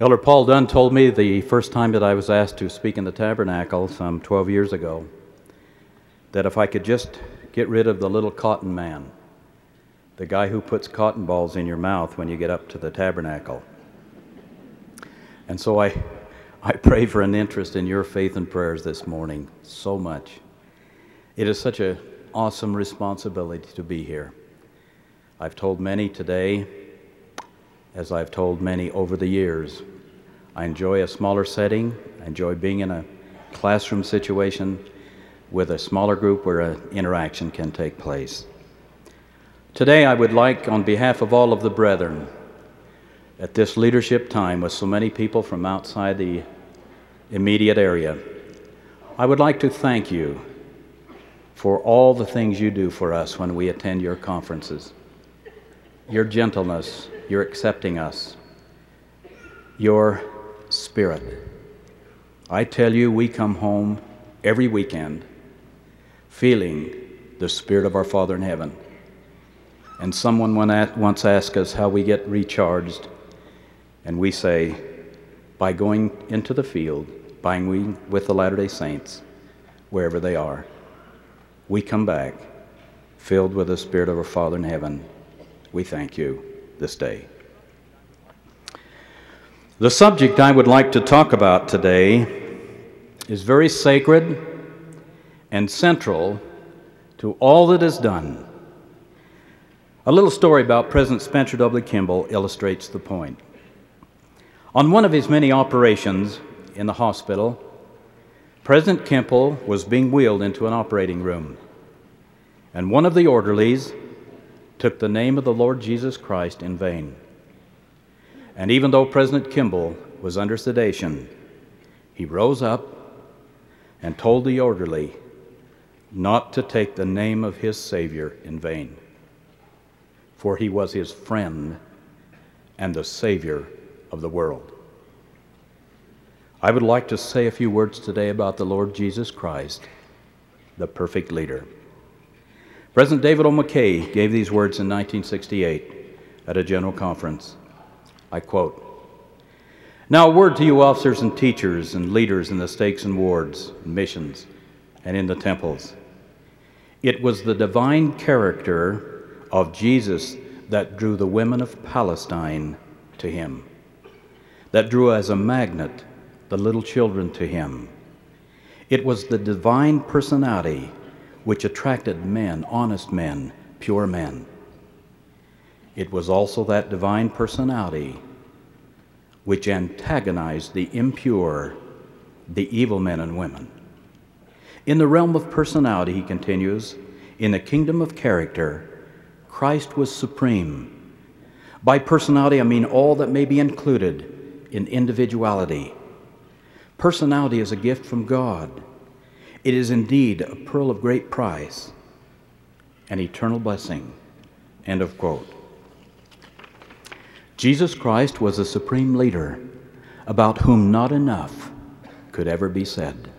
Elder Paul Dunn told me the first time that I was asked to speak in the tabernacle some 12 years ago that if I could just get rid of the little cotton man, the guy who puts cotton balls in your mouth when you get up to the tabernacle. And so I, I pray for an interest in your faith and prayers this morning so much. It is such an awesome responsibility to be here. I've told many today as I've told many over the years. I enjoy a smaller setting. I enjoy being in a classroom situation with a smaller group where an interaction can take place. Today, I would like, on behalf of all of the brethren, at this leadership time with so many people from outside the immediate area, I would like to thank you for all the things you do for us when we attend your conferences. Your gentleness, your accepting us, your spirit. I tell you, we come home every weekend feeling the Spirit of our Father in heaven. And someone once asked us how we get recharged, and we say, by going into the field, being with the Latter day Saints, wherever they are. We come back filled with the Spirit of our Father in heaven. We thank you this day. The subject I would like to talk about today is very sacred and central to all that is done. A little story about President Spencer W. Kimball illustrates the point. On one of his many operations in the hospital, President Kimball was being wheeled into an operating room, and one of the orderlies took the name of the Lord Jesus Christ in vain. And even though President Kimball was under sedation, he rose up and told the orderly not to take the name of his Savior in vain, for he was his friend and the Savior of the world. I would like to say a few words today about the Lord Jesus Christ, the perfect leader. President David O. McKay gave these words in 1968 at a general conference. I quote Now, a word to you, officers and teachers and leaders in the stakes and wards, and missions, and in the temples. It was the divine character of Jesus that drew the women of Palestine to him, that drew as a magnet the little children to him. It was the divine personality which attracted men, honest men, pure men. It was also that divine personality which antagonized the impure, the evil men and women. In the realm of personality, he continues, in the kingdom of character, Christ was supreme. By personality, I mean all that may be included in individuality. Personality is a gift from God. It is indeed a pearl of great price, an eternal blessing. End of quote. Jesus Christ was a supreme leader about whom not enough could ever be said.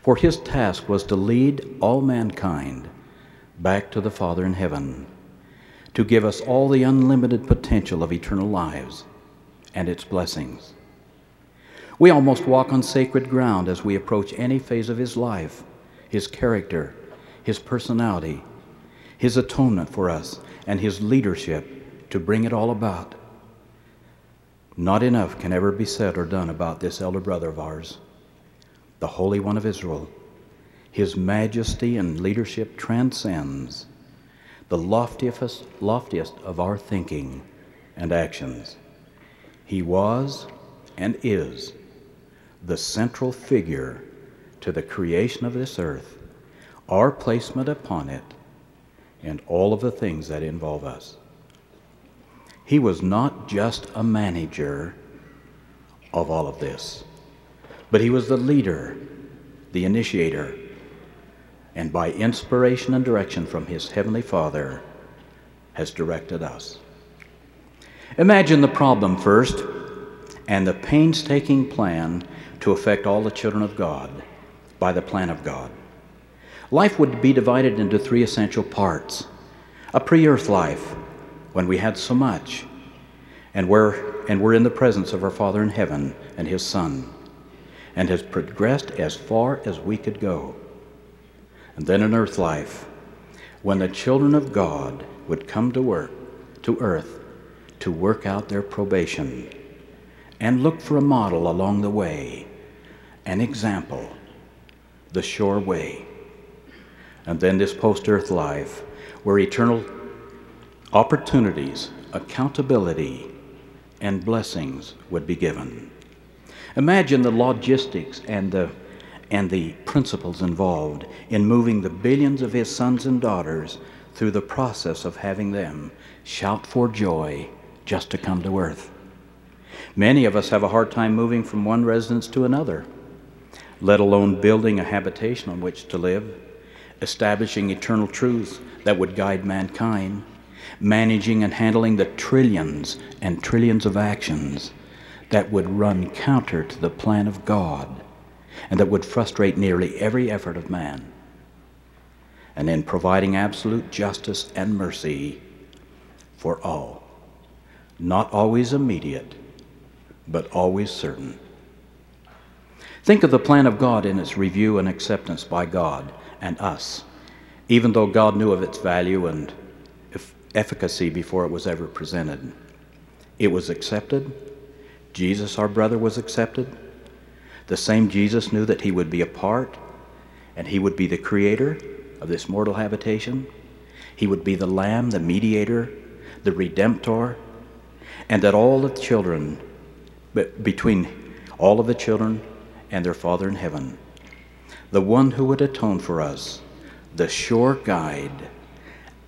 For his task was to lead all mankind back to the Father in heaven, to give us all the unlimited potential of eternal lives and its blessings. We almost walk on sacred ground as we approach any phase of his life, his character, his personality, his atonement for us, and his leadership to bring it all about. Not enough can ever be said or done about this elder brother of ours, the Holy One of Israel. His majesty and leadership transcends the loftiest, loftiest of our thinking and actions. He was and is the central figure to the creation of this earth, our placement upon it, and all of the things that involve us. He was not just a manager of all of this, but he was the leader, the initiator, and by inspiration and direction from his heavenly Father, has directed us. Imagine the problem first and the painstaking plan to affect all the children of God by the plan of God. Life would be divided into three essential parts a pre earth life, when we had so much, and we're, and we're in the presence of our Father in heaven and His Son, and has progressed as far as we could go. And then an earth life, when the children of God would come to work, to earth, to work out their probation and look for a model along the way, an example, the sure way. And then this post earth life, where eternal opportunities, accountability, and blessings would be given. Imagine the logistics and the, and the principles involved in moving the billions of his sons and daughters through the process of having them shout for joy just to come to earth. Many of us have a hard time moving from one residence to another, let alone building a habitation on which to live, establishing eternal truths that would guide mankind, managing and handling the trillions and trillions of actions that would run counter to the plan of God and that would frustrate nearly every effort of man. And in providing absolute justice and mercy for all, not always immediate, but always certain. Think of the plan of God in its review and acceptance by God and us, even though God knew of its value and efficacy before it was ever presented. It was accepted. Jesus, our brother, was accepted. The same Jesus knew that he would be a part and he would be the creator of this mortal habitation. He would be the Lamb, the mediator, the Redemptor, and that all the children between all of the children and their Father in heaven. The one who would atone for us, the sure guide,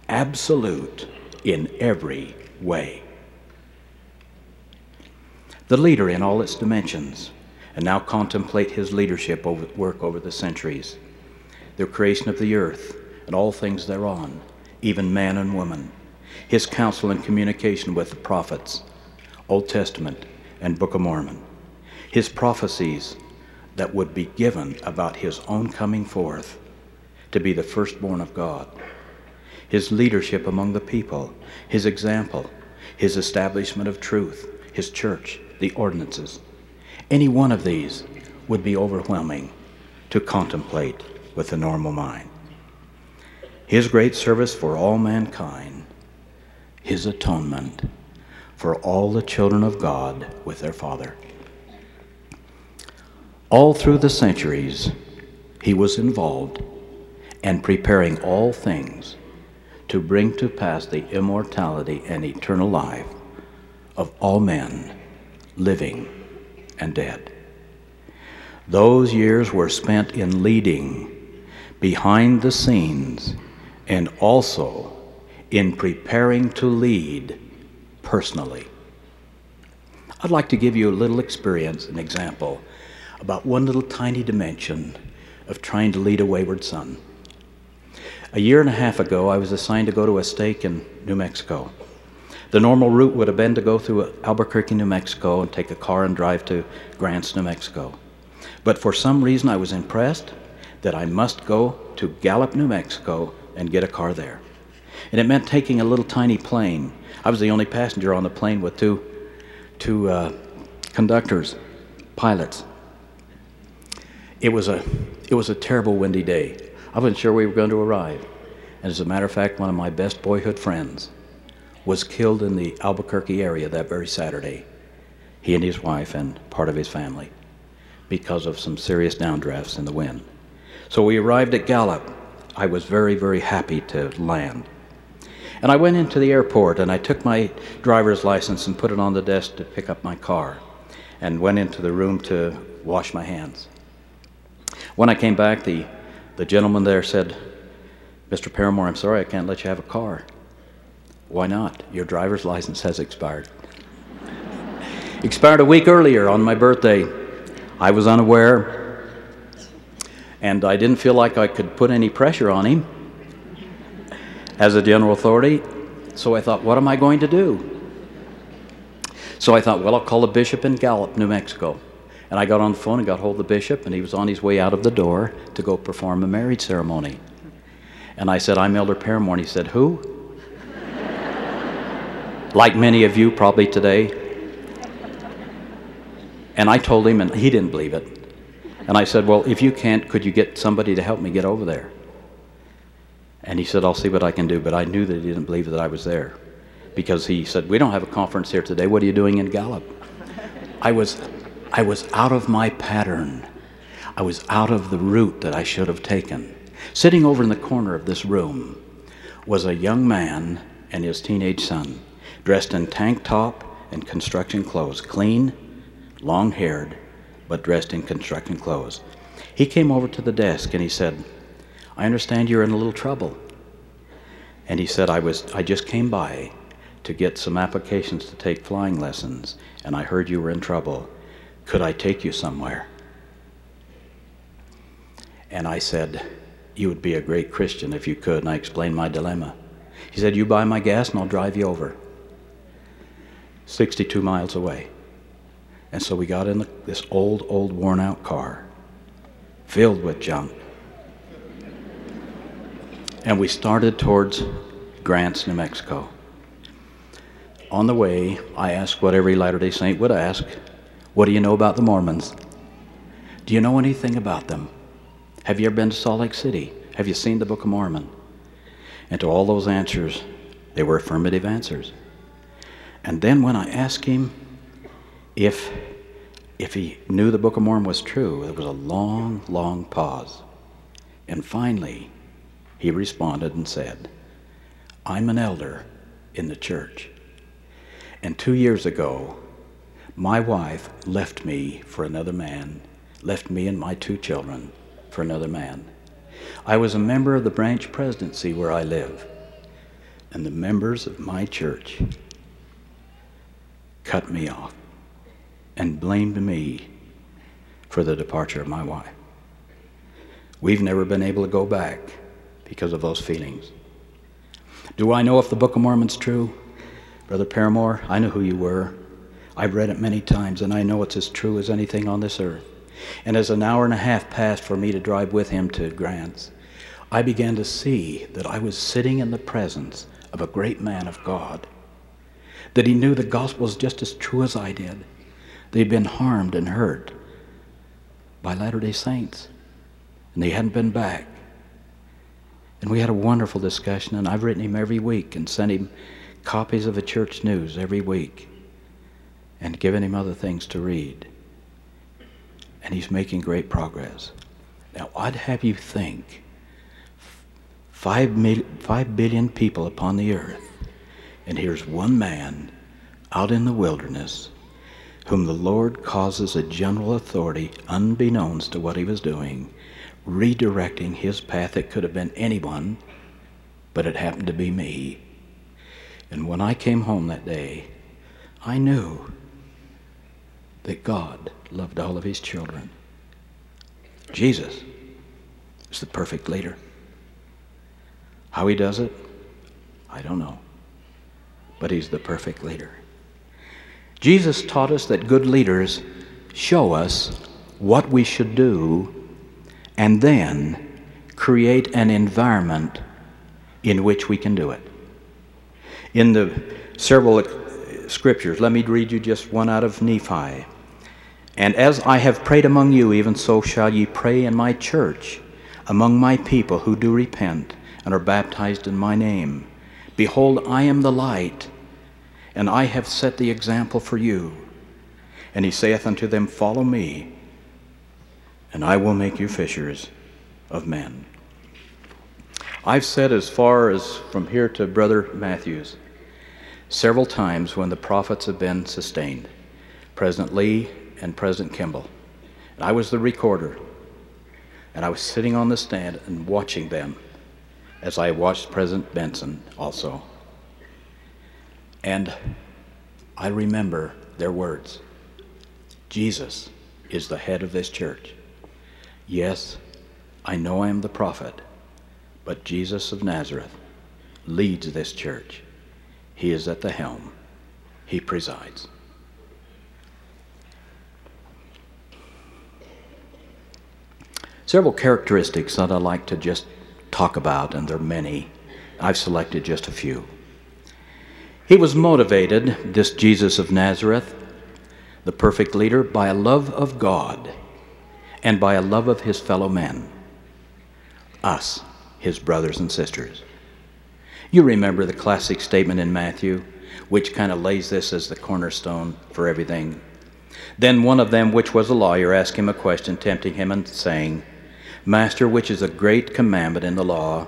absolute in every way. The leader in all its dimensions, and now contemplate his leadership over, work over the centuries, the creation of the earth and all things thereon, even man and woman, his counsel and communication with the prophets, Old Testament, and Book of Mormon, his prophecies that would be given about his own coming forth to be the firstborn of God, his leadership among the people, his example, his establishment of truth, his church, the ordinances. Any one of these would be overwhelming to contemplate with the normal mind. His great service for all mankind, his atonement for all the children of God with their Father. All through the centuries, he was involved and preparing all things to bring to pass the immortality and eternal life of all men, living and dead. Those years were spent in leading behind the scenes and also in preparing to lead personally. I'd like to give you a little experience, an example, about one little tiny dimension of trying to lead a wayward son. A year and a half ago, I was assigned to go to a stake in New Mexico. The normal route would have been to go through Albuquerque, New Mexico, and take a car and drive to Grants, New Mexico. But for some reason, I was impressed that I must go to Gallup, New Mexico, and get a car there. And it meant taking a little tiny plane I was the only passenger on the plane with two, two uh, conductors, pilots. It was, a, it was a terrible windy day. I wasn't sure we were going to arrive. And as a matter of fact, one of my best boyhood friends was killed in the Albuquerque area that very Saturday. He and his wife and part of his family because of some serious downdrafts in the wind. So we arrived at Gallup. I was very, very happy to land. And I went into the airport and I took my driver's license and put it on the desk to pick up my car. and went into the room to wash my hands. When I came back, the, the gentleman there said, Mr. Paramore, I'm sorry I can't let you have a car. Why not? Your driver's license has expired. expired a week earlier on my birthday. I was unaware, and I didn't feel like I could put any pressure on him as a general authority. So I thought, what am I going to do? So I thought, well, I'll call the bishop in Gallup, New Mexico. And I got on the phone and got hold of the bishop, and he was on his way out of the door to go perform a marriage ceremony. And I said, I'm Elder Paramore. And he said, Who? like many of you probably today. And I told him, and he didn't believe it. And I said, Well, if you can't, could you get somebody to help me get over there? And he said, I'll see what I can do. But I knew that he didn't believe that I was there because he said, We don't have a conference here today. What are you doing in Gallup? I was, I was out of my pattern. I was out of the route that I should have taken. Sitting over in the corner of this room was a young man and his teenage son, dressed in tank top and construction clothes, clean, long haired, but dressed in construction clothes. He came over to the desk and he said, I understand you're in a little trouble. And he said, I, was, I just came by to get some applications to take flying lessons, and I heard you were in trouble. Could I take you somewhere? And I said, You would be a great Christian if you could. And I explained my dilemma. He said, You buy my gas and I'll drive you over. 62 miles away. And so we got in the, this old, old, worn out car filled with junk. And we started towards Grants, New Mexico. On the way, I asked what every Latter day Saint would ask What do you know about the Mormons? Do you know anything about them? Have you ever been to Salt Lake City? Have you seen the Book of Mormon? And to all those answers, they were affirmative answers. And then when I asked him if, if he knew the Book of Mormon was true, there was a long, long pause. And finally, he responded and said, I'm an elder in the church. And two years ago, my wife left me for another man, left me and my two children for another man. I was a member of the branch presidency where I live, and the members of my church cut me off and blamed me for the departure of my wife. We've never been able to go back because of those feelings. Do I know if the Book of Mormon's true? Brother Paramore, I know who you were. I've read it many times, and I know it's as true as anything on this earth. And as an hour and a half passed for me to drive with him to Grants, I began to see that I was sitting in the presence of a great man of God, that he knew the gospel was just as true as I did. They'd been harmed and hurt by Latter day Saints, and they hadn't been back. And we had a wonderful discussion, and I've written him every week and sent him copies of the church news every week and given him other things to read. And he's making great progress. Now, I'd have you think five, mil- five billion people upon the earth, and here's one man out in the wilderness whom the Lord causes a general authority, unbeknownst to what he was doing, redirecting his path. It could have been anyone, but it happened to be me. And when I came home that day, I knew that God loved all of his children. Jesus is the perfect leader. How he does it, I don't know. But he's the perfect leader. Jesus taught us that good leaders show us what we should do and then create an environment in which we can do it in the several scriptures. Let me read you just one out of Nephi. And as I have prayed among you, even so shall ye pray in my church, among my people who do repent and are baptized in my name. Behold, I am the light, and I have set the example for you. And he saith unto them, Follow me, and I will make you fishers of men. I've said as far as from here to Brother Matthews several times when the prophets have been sustained. President Lee, and President Kimball. And I was the recorder. And I was sitting on the stand and watching them as I watched President Benson also. And I remember their words Jesus is the head of this church. Yes, I know I am the prophet, but Jesus of Nazareth leads this church. He is at the helm, He presides. Several characteristics that I like to just talk about, and there are many. I've selected just a few. He was motivated, this Jesus of Nazareth, the perfect leader, by a love of God and by a love of his fellow men, us, his brothers and sisters. You remember the classic statement in Matthew, which kind of lays this as the cornerstone for everything. Then one of them, which was a lawyer, asked him a question, tempting him and saying, Master, which is a great commandment in the law?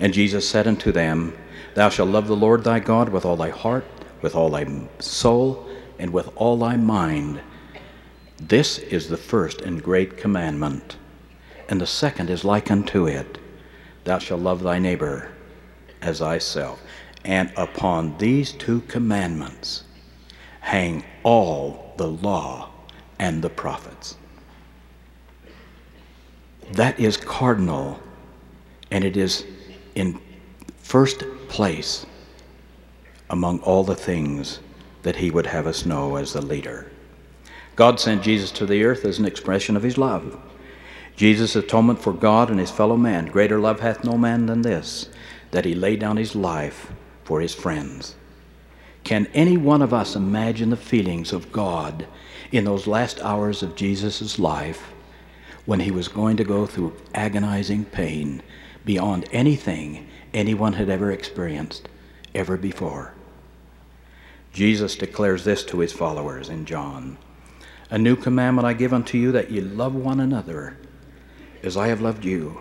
And Jesus said unto them, Thou shalt love the Lord thy God with all thy heart, with all thy soul, and with all thy mind. This is the first and great commandment. And the second is like unto it Thou shalt love thy neighbor as thyself. And upon these two commandments hang all the law and the prophets. That is cardinal, and it is in first place among all the things that he would have us know as the leader. God sent Jesus to the earth as an expression of his love. Jesus' atonement for God and his fellow man. Greater love hath no man than this, that he laid down his life for his friends. Can any one of us imagine the feelings of God in those last hours of Jesus' life when he was going to go through agonizing pain beyond anything anyone had ever experienced ever before? Jesus declares this to his followers in John A new commandment I give unto you that ye love one another as I have loved you,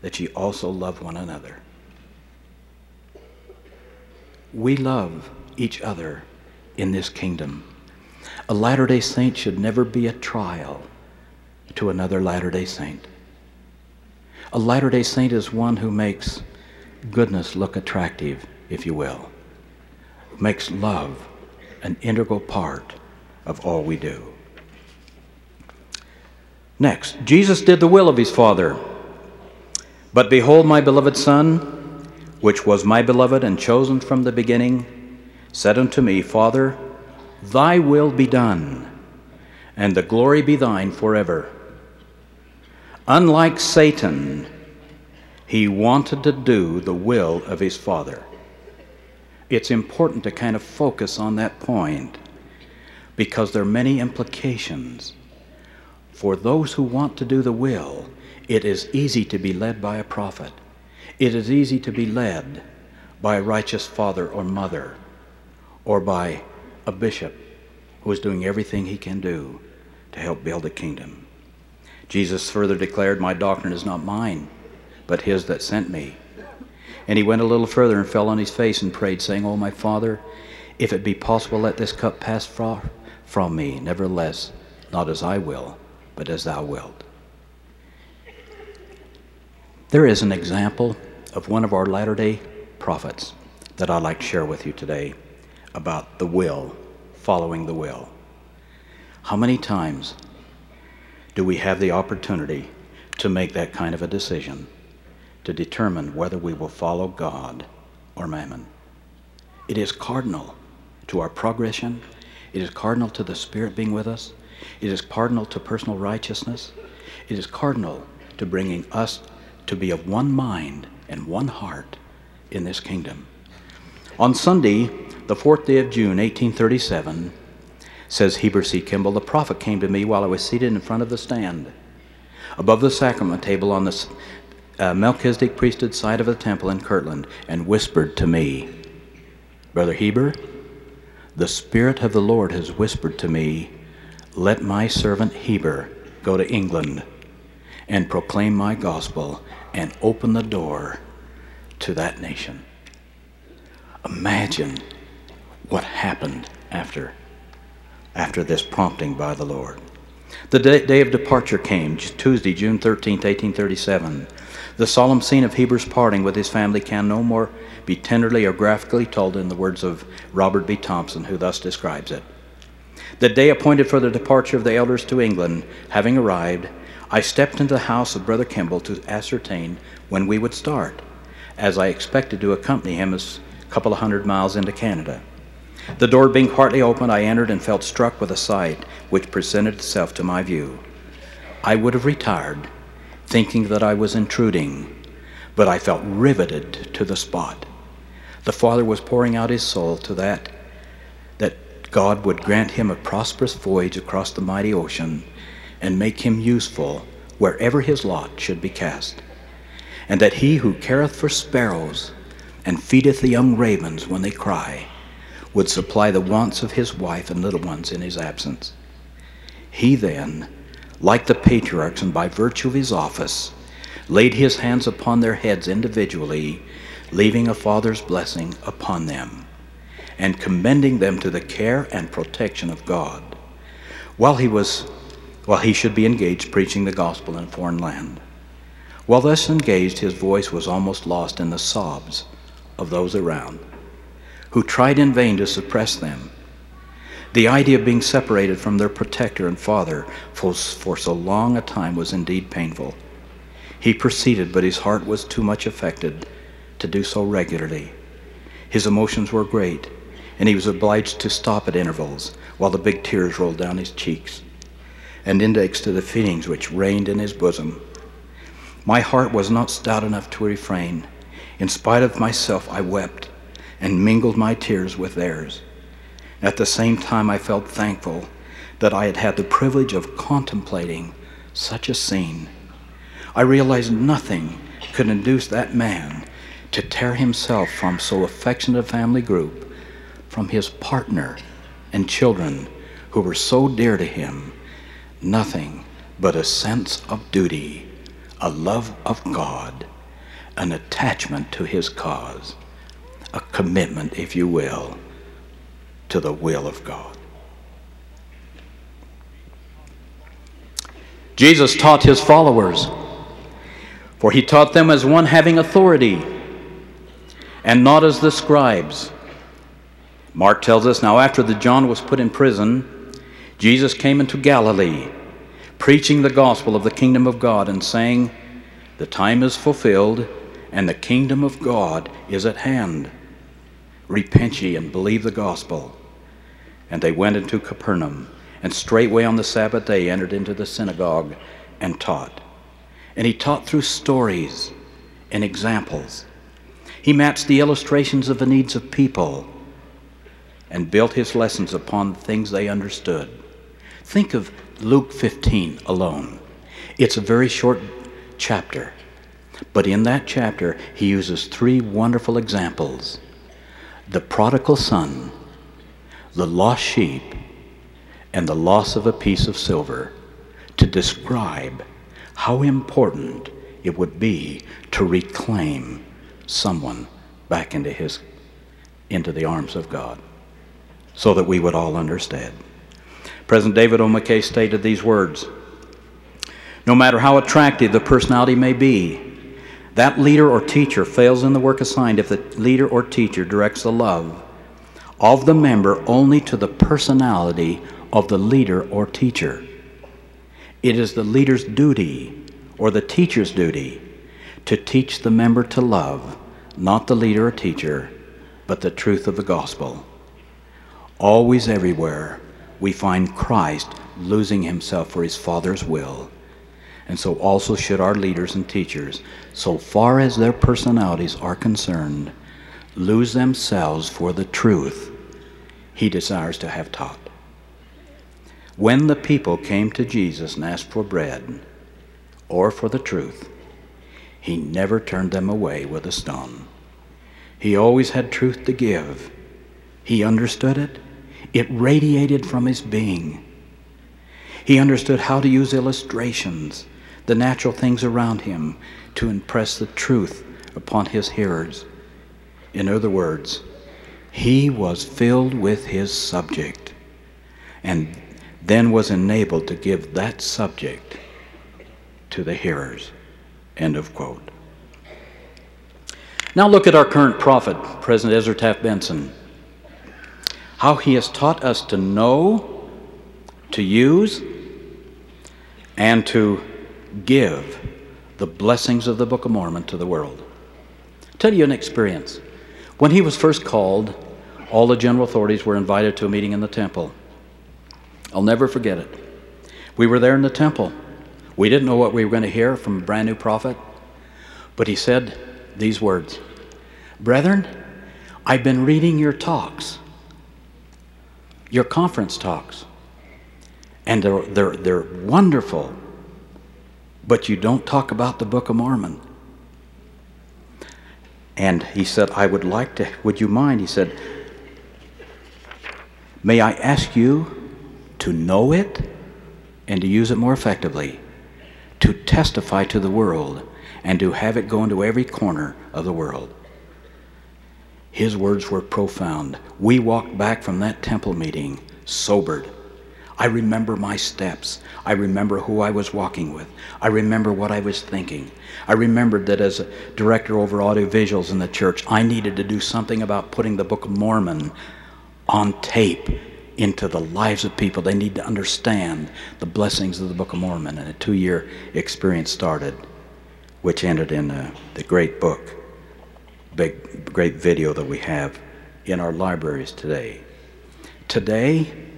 that ye also love one another. We love each other in this kingdom. A Latter day Saint should never be a trial to another Latter day Saint. A Latter day Saint is one who makes goodness look attractive, if you will, makes love an integral part of all we do. Next, Jesus did the will of his Father. But behold, my beloved Son, which was my beloved and chosen from the beginning, said unto me, Father, thy will be done, and the glory be thine forever. Unlike Satan, he wanted to do the will of his Father. It's important to kind of focus on that point because there are many implications. For those who want to do the will, it is easy to be led by a prophet. It is easy to be led by a righteous father or mother or by a bishop who is doing everything he can do to help build a kingdom. Jesus further declared, My doctrine is not mine, but his that sent me. And he went a little further and fell on his face and prayed, saying, O my Father, if it be possible, let this cup pass from me. Nevertheless, not as I will, but as thou wilt. There is an example of one of our latter day prophets that I'd like to share with you today about the will, following the will. How many times do we have the opportunity to make that kind of a decision to determine whether we will follow God or mammon? It is cardinal to our progression, it is cardinal to the Spirit being with us, it is cardinal to personal righteousness, it is cardinal to bringing us to be of one mind and one heart in this kingdom. On Sunday, the fourth day of June, 1837, says Heber C. Kimball, the prophet came to me while I was seated in front of the stand above the sacrament table on the uh, Melchizedek priesthood side of the temple in Kirtland and whispered to me, Brother Heber, the Spirit of the Lord has whispered to me, let my servant Heber go to England and proclaim my gospel and open the door to that nation. Imagine what happened after after this prompting by the Lord. The day, of departure came, Tuesday, June 13, 1837. The solemn scene of Heber's parting with his family can no more be tenderly or graphically told in the words of Robert B. Thompson, who thus describes it. The day appointed for the departure of the elders to England having arrived, I stepped into the house of Brother Kimball to ascertain when we would start, as I expected to accompany him a couple of hundred miles into Canada. The door being partly open, I entered and felt struck with a sight which presented itself to my view. I would have retired, thinking that I was intruding, but I felt riveted to the spot. The Father was pouring out his soul to that, that God would grant him a prosperous voyage across the mighty ocean and make him useful wherever his lot should be cast, and that he who careth for sparrows and feedeth the young ravens when they cry would supply the wants of his wife and little ones in his absence. He then, like the patriarchs, and by virtue of his office, laid his hands upon their heads individually, leaving a father's blessing upon them, and commending them to the care and protection of God, while he was while he should be engaged preaching the gospel in a foreign land. While thus engaged, his voice was almost lost in the sobs of those around, who tried in vain to suppress them. The idea of being separated from their protector and father for, for so long a time was indeed painful. He proceeded, but his heart was too much affected to do so regularly. His emotions were great, and he was obliged to stop at intervals while the big tears rolled down his cheeks and indexed to the feelings which reigned in his bosom. My heart was not stout enough to refrain. In spite of myself, I wept and mingled my tears with theirs. At the same time, I felt thankful that I had had the privilege of contemplating such a scene. I realized nothing could induce that man to tear himself from so affectionate a family group, from his partner and children who were so dear to him. Nothing but a sense of duty, a love of God, an attachment to his cause, a commitment, if you will to the will of God. Jesus taught his followers, for he taught them as one having authority and not as the scribes. Mark tells us now, after the John was put in prison, Jesus came into Galilee, preaching the gospel of the kingdom of God and saying, The time is fulfilled, and the kingdom of God is at hand. Repent ye and believe the gospel. And they went into Capernaum, and straightway on the Sabbath day entered into the synagogue and taught. And he taught through stories and examples. He matched the illustrations of the needs of people and built his lessons upon the things they understood. Think of Luke 15 alone. It's a very short chapter, but in that chapter, he uses three wonderful examples the prodigal son the lost sheep, and the loss of a piece of silver to describe how important it would be to reclaim someone back into his into the arms of God so that we would all understand. President David O. McKay stated these words No matter how attractive the personality may be, that leader or teacher fails in the work assigned if the leader or teacher directs the love of the member only to the personality of the leader or teacher. It is the leader's duty or the teacher's duty to teach the member to love, not the leader or teacher, but the truth of the gospel. Always, everywhere, we find Christ losing himself for his Father's will. And so also should our leaders and teachers, so far as their personalities are concerned, lose themselves for the truth he desires to have taught. When the people came to Jesus and asked for bread or for the truth, he never turned them away with a stone. He always had truth to give. He understood it, it radiated from his being. He understood how to use illustrations, the natural things around him, to impress the truth upon his hearers. In other words, he was filled with his subject. and then was enabled to give that subject to the hearers. End of quote. Now look at our current prophet, President Ezra Taft Benson. How he has taught us to know, to use, and to give the blessings of the Book of Mormon to the world. I'll tell you an experience. When he was first called, all the general authorities were invited to a meeting in the temple. I'll never forget it. We were there in the temple. We didn't know what we were going to hear from a brand new prophet, but he said these words Brethren, I've been reading your talks, your conference talks, and they're, they're, they're wonderful, but you don't talk about the Book of Mormon. And he said, I would like to, would you mind? He said, May I ask you to know it and to use it more effectively, to testify to the world, and to have it go into every corner of the world. His words were profound. We walked back from that temple meeting sobered. I remember my steps. I remember who I was walking with. I remember what I was thinking. I remembered that as a director over audiovisuals in the church, I needed to do something about putting the Book of Mormon on tape into the lives of people. They need to understand the blessings of the Book of Mormon. And a two year experience started, which ended in uh, the great book, big, great video that we have in our libraries today. Today,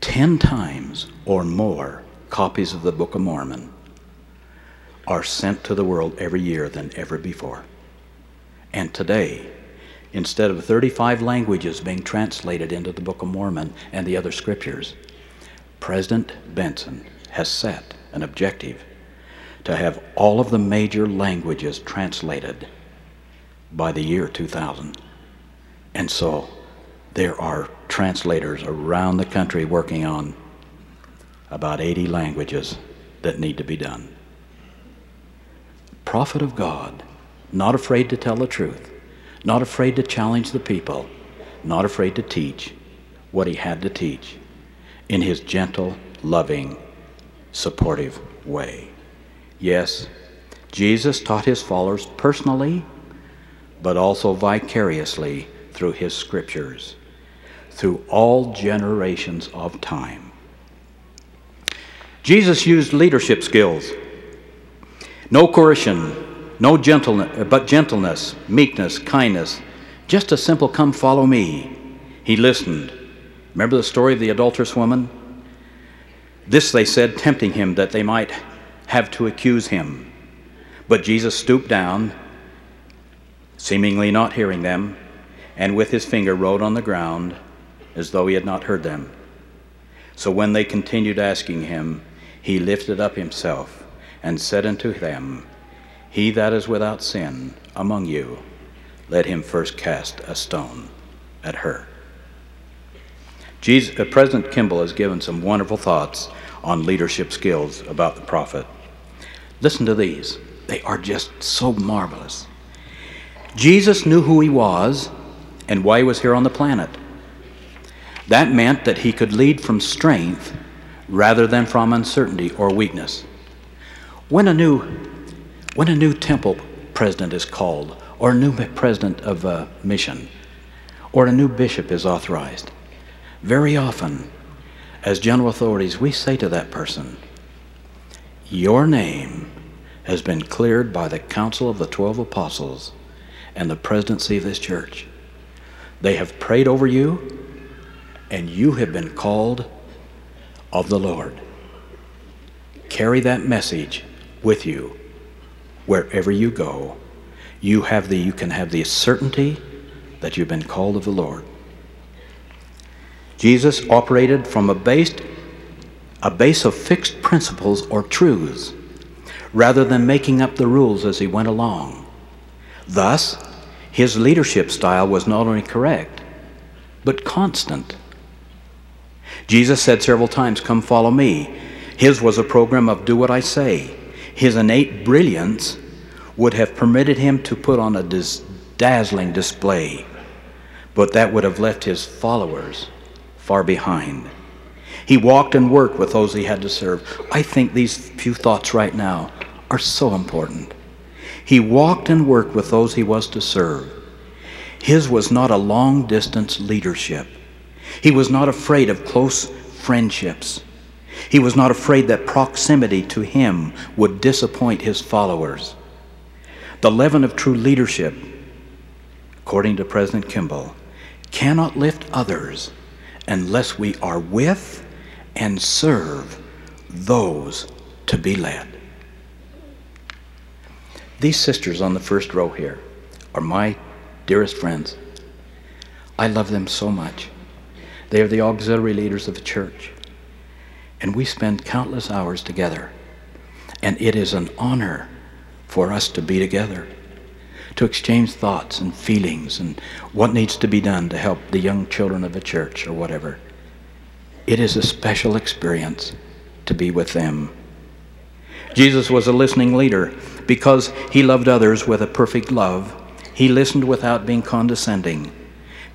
10 times or more copies of the Book of Mormon are sent to the world every year than ever before. And today, instead of 35 languages being translated into the Book of Mormon and the other scriptures, President Benson has set an objective to have all of the major languages translated by the year 2000. And so there are translators around the country working on about 80 languages that need to be done. Prophet of God, not afraid to tell the truth not afraid to challenge the people, not afraid to teach what he had to teach in his gentle, loving, supportive way. Yes, Jesus taught his followers personally, but also vicariously through his scriptures, through all generations of time. Jesus used leadership skills. No coercion, no gentleness, uh, but gentleness, meekness, kindness, just a simple come follow me. He listened. Remember the story of the adulterous woman? This they said, tempting him that they might have to accuse him. But Jesus stooped down, seemingly not hearing them, and with his finger wrote on the ground as though he had not heard them. So when they continued asking him, he lifted up himself and said unto them, he that is without sin among you, let him first cast a stone at her. Jesus, uh, President Kimball has given some wonderful thoughts on leadership skills about the prophet. Listen to these, they are just so marvelous. Jesus knew who he was and why he was here on the planet. That meant that he could lead from strength rather than from uncertainty or weakness. When a new when a new temple president is called, or a new president of a mission, or a new bishop is authorized, very often, as general authorities, we say to that person, Your name has been cleared by the council of the twelve apostles and the presidency of this church. They have prayed over you, and you have been called of the Lord. Carry that message with you wherever you go, you have the you can have the certainty that you've been called of the Lord. Jesus operated from a base a base of fixed principles or truths rather than making up the rules as he went along. Thus, his leadership style was not only correct, but constant. Jesus said several times, Come follow me. His was a program of do what I say. His innate brilliance would have permitted him to put on a dis- dazzling display, but that would have left his followers far behind. He walked and worked with those he had to serve. I think these few thoughts right now are so important. He walked and worked with those he was to serve. His was not a long distance leadership. He was not afraid of close friendships. He was not afraid that proximity to him would disappoint his followers. The leaven of true leadership, according to President Kimball, cannot lift others unless we are with and serve those to be led. These sisters on the first row here are my dearest friends. I love them so much. They are the auxiliary leaders of the church. And we spend countless hours together. And it is an honor for us to be together, to exchange thoughts and feelings and what needs to be done to help the young children of the church or whatever. It is a special experience to be with them. Jesus was a listening leader because he loved others with a perfect love. He listened without being condescending.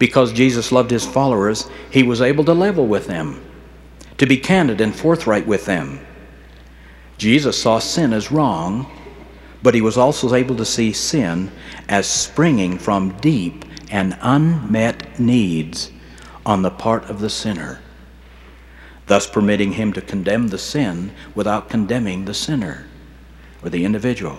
Because Jesus loved his followers, he was able to level with them, to be candid and forthright with them. Jesus saw sin as wrong but he was also able to see sin as springing from deep and unmet needs on the part of the sinner, thus permitting him to condemn the sin without condemning the sinner or the individual.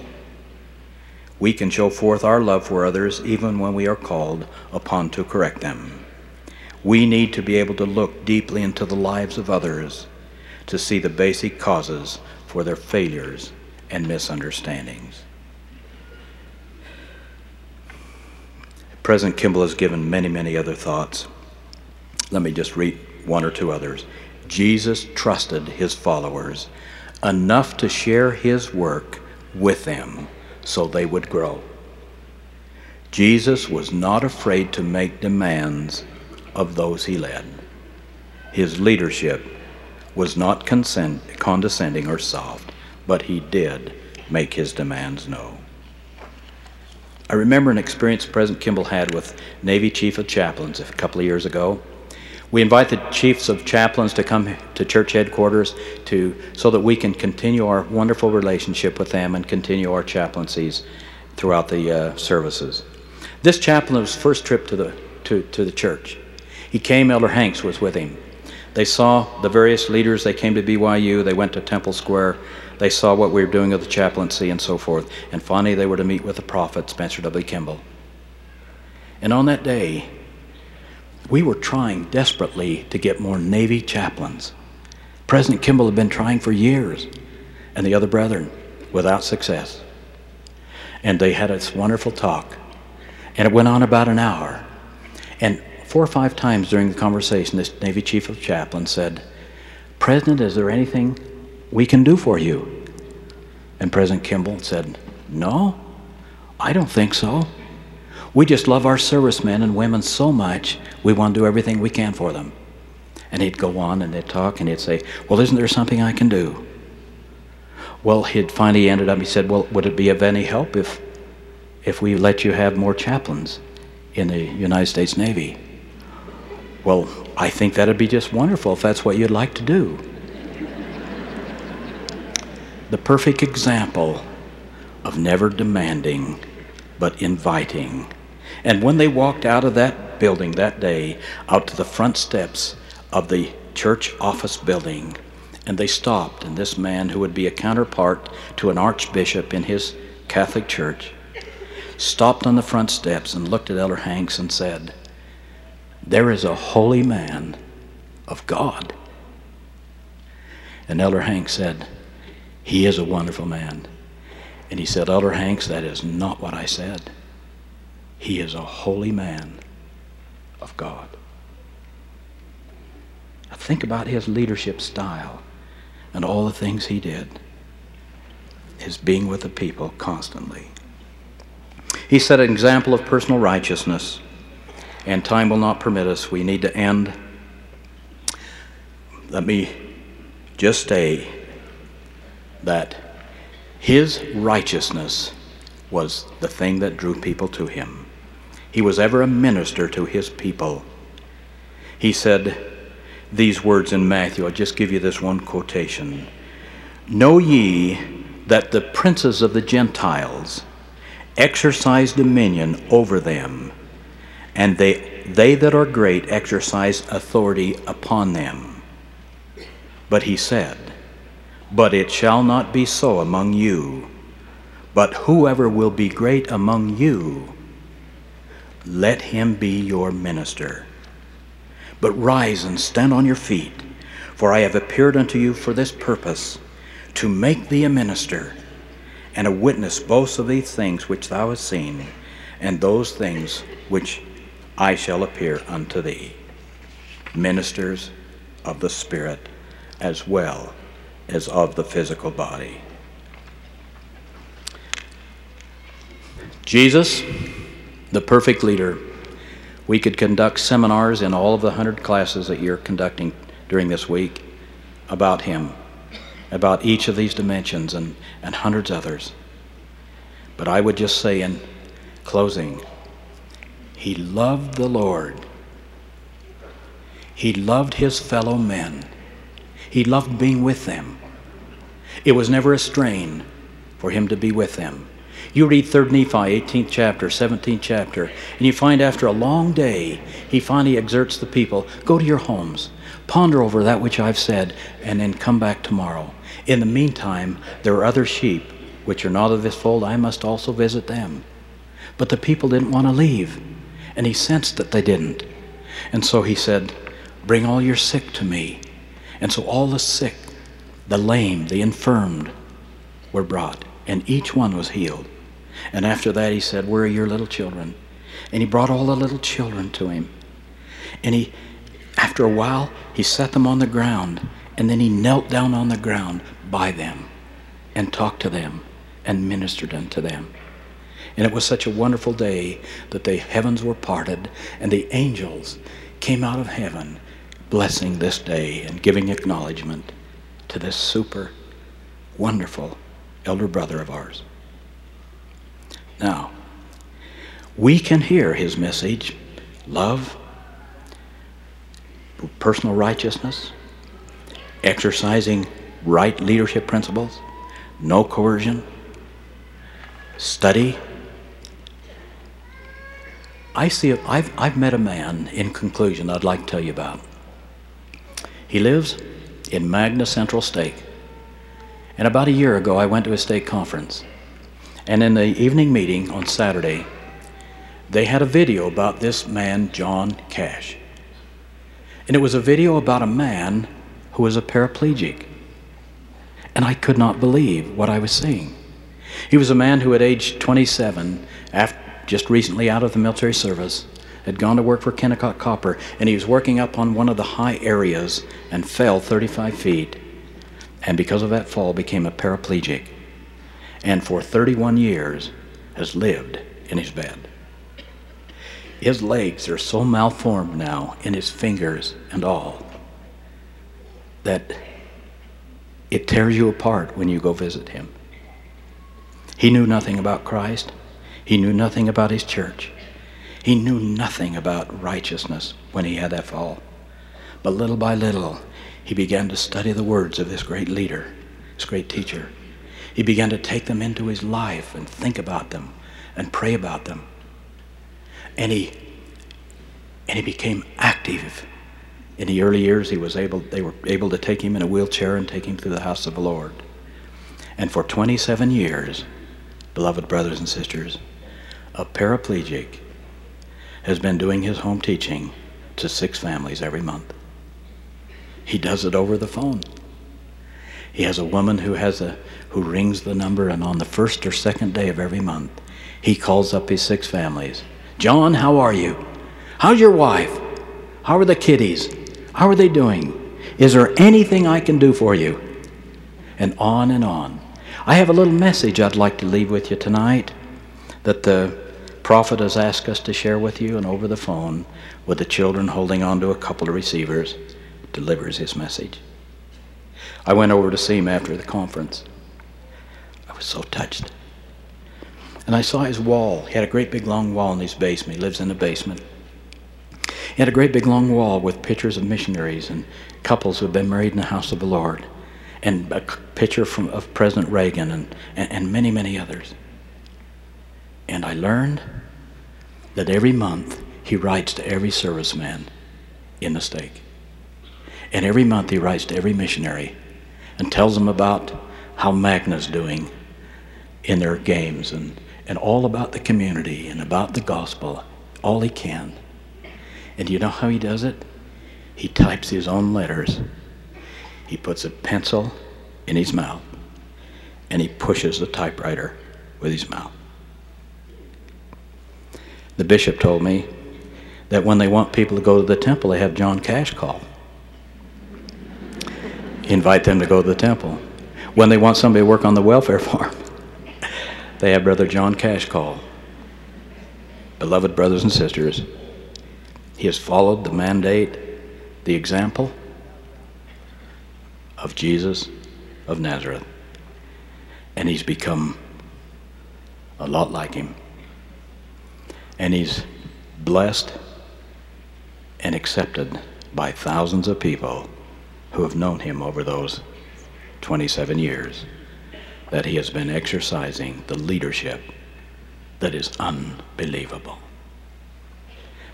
We can show forth our love for others even when we are called upon to correct them. We need to be able to look deeply into the lives of others to see the basic causes for their failures and misunderstandings. President Kimball has given many, many other thoughts. Let me just read one or two others. Jesus trusted his followers enough to share his work with them so they would grow. Jesus was not afraid to make demands of those he led. His leadership was not condescending or soft but he did make his demands known. I remember an experience President Kimball had with Navy Chief of Chaplains a couple of years ago. We invite the chiefs of chaplains to come to church headquarters to, so that we can continue our wonderful relationship with them and continue our chaplaincies throughout the uh, services. This chaplain was first trip to the, to, to the church. He came, Elder Hanks was with him. They saw the various leaders, they came to BYU, they went to Temple Square, they saw what we were doing with the chaplaincy and so forth. And finally, they were to meet with the prophet, Spencer W. Kimball. And on that day, we were trying desperately to get more Navy chaplains. President Kimball had been trying for years, and the other brethren, without success. And they had this wonderful talk. And it went on about an hour. And four or five times during the conversation, this Navy Chief of Chaplain said, President, is there anything we can do for you? And President Kimball said, No, I don't think so. We just love our servicemen and women so much, we want to do everything we can for them. And he'd go on and they'd talk and he'd say, Well, isn't there something I can do? Well, he'd finally ended up, he said, Well, would it be of any help if, if we let you have more chaplains in the United States Navy? Well, I think that'd be just wonderful if that's what you'd like to do the perfect example of never demanding but inviting. And when they walked out of that building that day, out to the front steps of the church office building, and they stopped, and this man, who would be a counterpart to an archbishop in his Catholic church, stopped on the front steps and looked at Elder Hanks and said, There is a holy man of God. And Elder Hanks said, he is a wonderful man. And he said, Elder Hanks, that is not what I said. He is a holy man of God. Now think about his leadership style and all the things he did. His being with the people constantly. He set an example of personal righteousness, and time will not permit us. We need to end. Let me just say that his righteousness was the thing that drew people to him. He was ever a minister to his people. He said, these words in Matthew. I'll just give you this one quotation Know ye that the princes of the Gentiles exercise dominion over them, and they, they that are great exercise authority upon them. But he said, But it shall not be so among you. But whoever will be great among you, let him be your minister. But rise and stand on your feet, for I have appeared unto you for this purpose, to make thee a minister and a witness both of these things which thou hast seen, and those things which I shall appear unto thee. Ministers of the Spirit as well as of the physical body. Jesus, the perfect leader, we could conduct seminars in all of the hundred classes that you're conducting during this week about him, about each of these dimensions and, and hundreds others. But I would just say in closing, he loved the Lord. He loved his fellow men. He loved being with them. It was never a strain for him to be with them. You read 3rd Nephi, 18th chapter, 17th chapter, and you find after a long day, he finally exerts the people go to your homes, ponder over that which I've said, and then come back tomorrow. In the meantime, there are other sheep which are not of this fold. I must also visit them. But the people didn't want to leave, and he sensed that they didn't. And so he said, Bring all your sick to me. And so all the sick, the lame, the infirmed were brought, and each one was healed. And after that, he said, Where are your little children? And he brought all the little children to him. And he, after a while, he set them on the ground. And then he knelt down on the ground by them and talked to them and ministered unto them. And it was such a wonderful day that the heavens were parted and the angels came out of heaven blessing this day and giving acknowledgement to this super wonderful elder brother of ours. Now, we can hear his message love, personal righteousness, exercising right leadership principles, no coercion, study. I see, I've, I've met a man in conclusion I'd like to tell you about. He lives in Magna Central Stake. And about a year ago, I went to a stake conference. And in the evening meeting on Saturday, they had a video about this man, John Cash. And it was a video about a man who was a paraplegic. And I could not believe what I was seeing. He was a man who, at age 27, after, just recently out of the military service, had gone to work for Kennecott Copper, and he was working up on one of the high areas and fell 35 feet, and because of that fall, became a paraplegic and for 31 years has lived in his bed. His legs are so malformed now in his fingers and all that it tears you apart when you go visit him. He knew nothing about Christ. He knew nothing about his church. He knew nothing about righteousness when he had that fall. But little by little, he began to study the words of this great leader, this great teacher. He began to take them into his life and think about them and pray about them. And he and he became active. In the early years he was able they were able to take him in a wheelchair and take him through the house of the Lord. And for 27 years, beloved brothers and sisters, a paraplegic has been doing his home teaching to six families every month. He does it over the phone. He has a woman who has a who rings the number, and on the first or second day of every month, he calls up his six families. John, how are you? How's your wife? How are the kiddies? How are they doing? Is there anything I can do for you? And on and on. I have a little message I'd like to leave with you tonight that the prophet has asked us to share with you, and over the phone, with the children holding on to a couple of receivers, delivers his message. I went over to see him after the conference. I was so touched. And I saw his wall. He had a great big long wall in his basement. He lives in a basement. He had a great big long wall with pictures of missionaries and couples who had been married in the house of the Lord, and a picture from, of President Reagan and, and, and many, many others. And I learned that every month he writes to every serviceman in the stake. And every month he writes to every missionary and tells them about how Magna's doing in their games and, and all about the community and about the gospel, all he can. And you know how he does it? He types his own letters. He puts a pencil in his mouth and he pushes the typewriter with his mouth. The bishop told me that when they want people to go to the temple, they have John Cash call. Invite them to go to the temple. When they want somebody to work on the welfare farm, they have Brother John Cash call. Beloved brothers and sisters, he has followed the mandate, the example of Jesus of Nazareth. And he's become a lot like him. And he's blessed and accepted by thousands of people who have known him over those 27 years that he has been exercising the leadership that is unbelievable.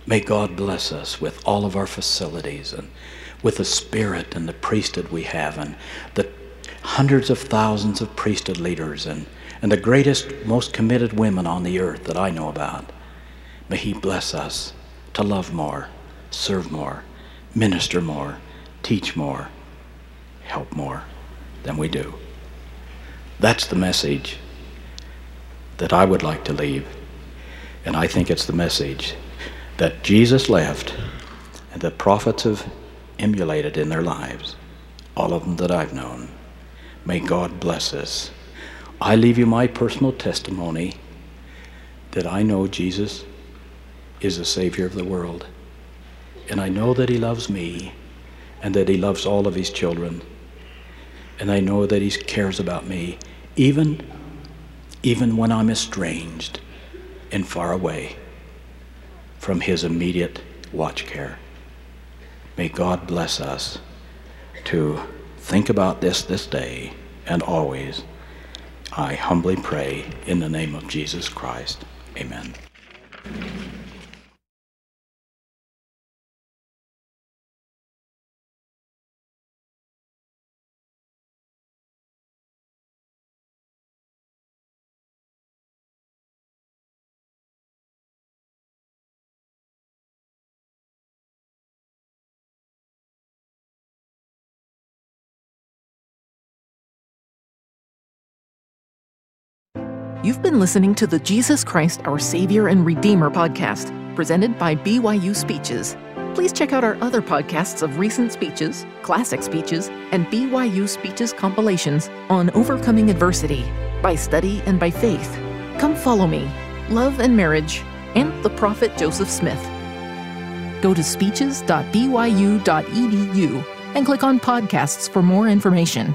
May God bless us with all of our facilities and with the spirit and the priesthood we have and the hundreds of thousands of priesthood leaders and, and the greatest, most committed women on the earth that I know about. May He bless us to love more, serve more, minister more, teach more, help more than we do. That's the message that I would like to leave. And I think it's the message that Jesus left and the prophets have emulated in their lives, all of them that I've known. May God bless us. I leave you my personal testimony that I know Jesus is the Savior of the world. And I know that He loves me and that He loves all of His children. And I know that He cares about me, even, even when I'm estranged and far away from his immediate watch care. May God bless us to think about this this day and always. I humbly pray in the name of Jesus Christ. Amen. You've been listening to the Jesus Christ, Our Savior and Redeemer podcast, presented by BYU Speeches. Please check out our other podcasts of recent speeches, classic speeches, and BYU Speeches compilations on overcoming adversity, by study and by faith. Come follow me, love and marriage, and the prophet Joseph Smith. Go to speeches.byu.edu and click on podcasts for more information.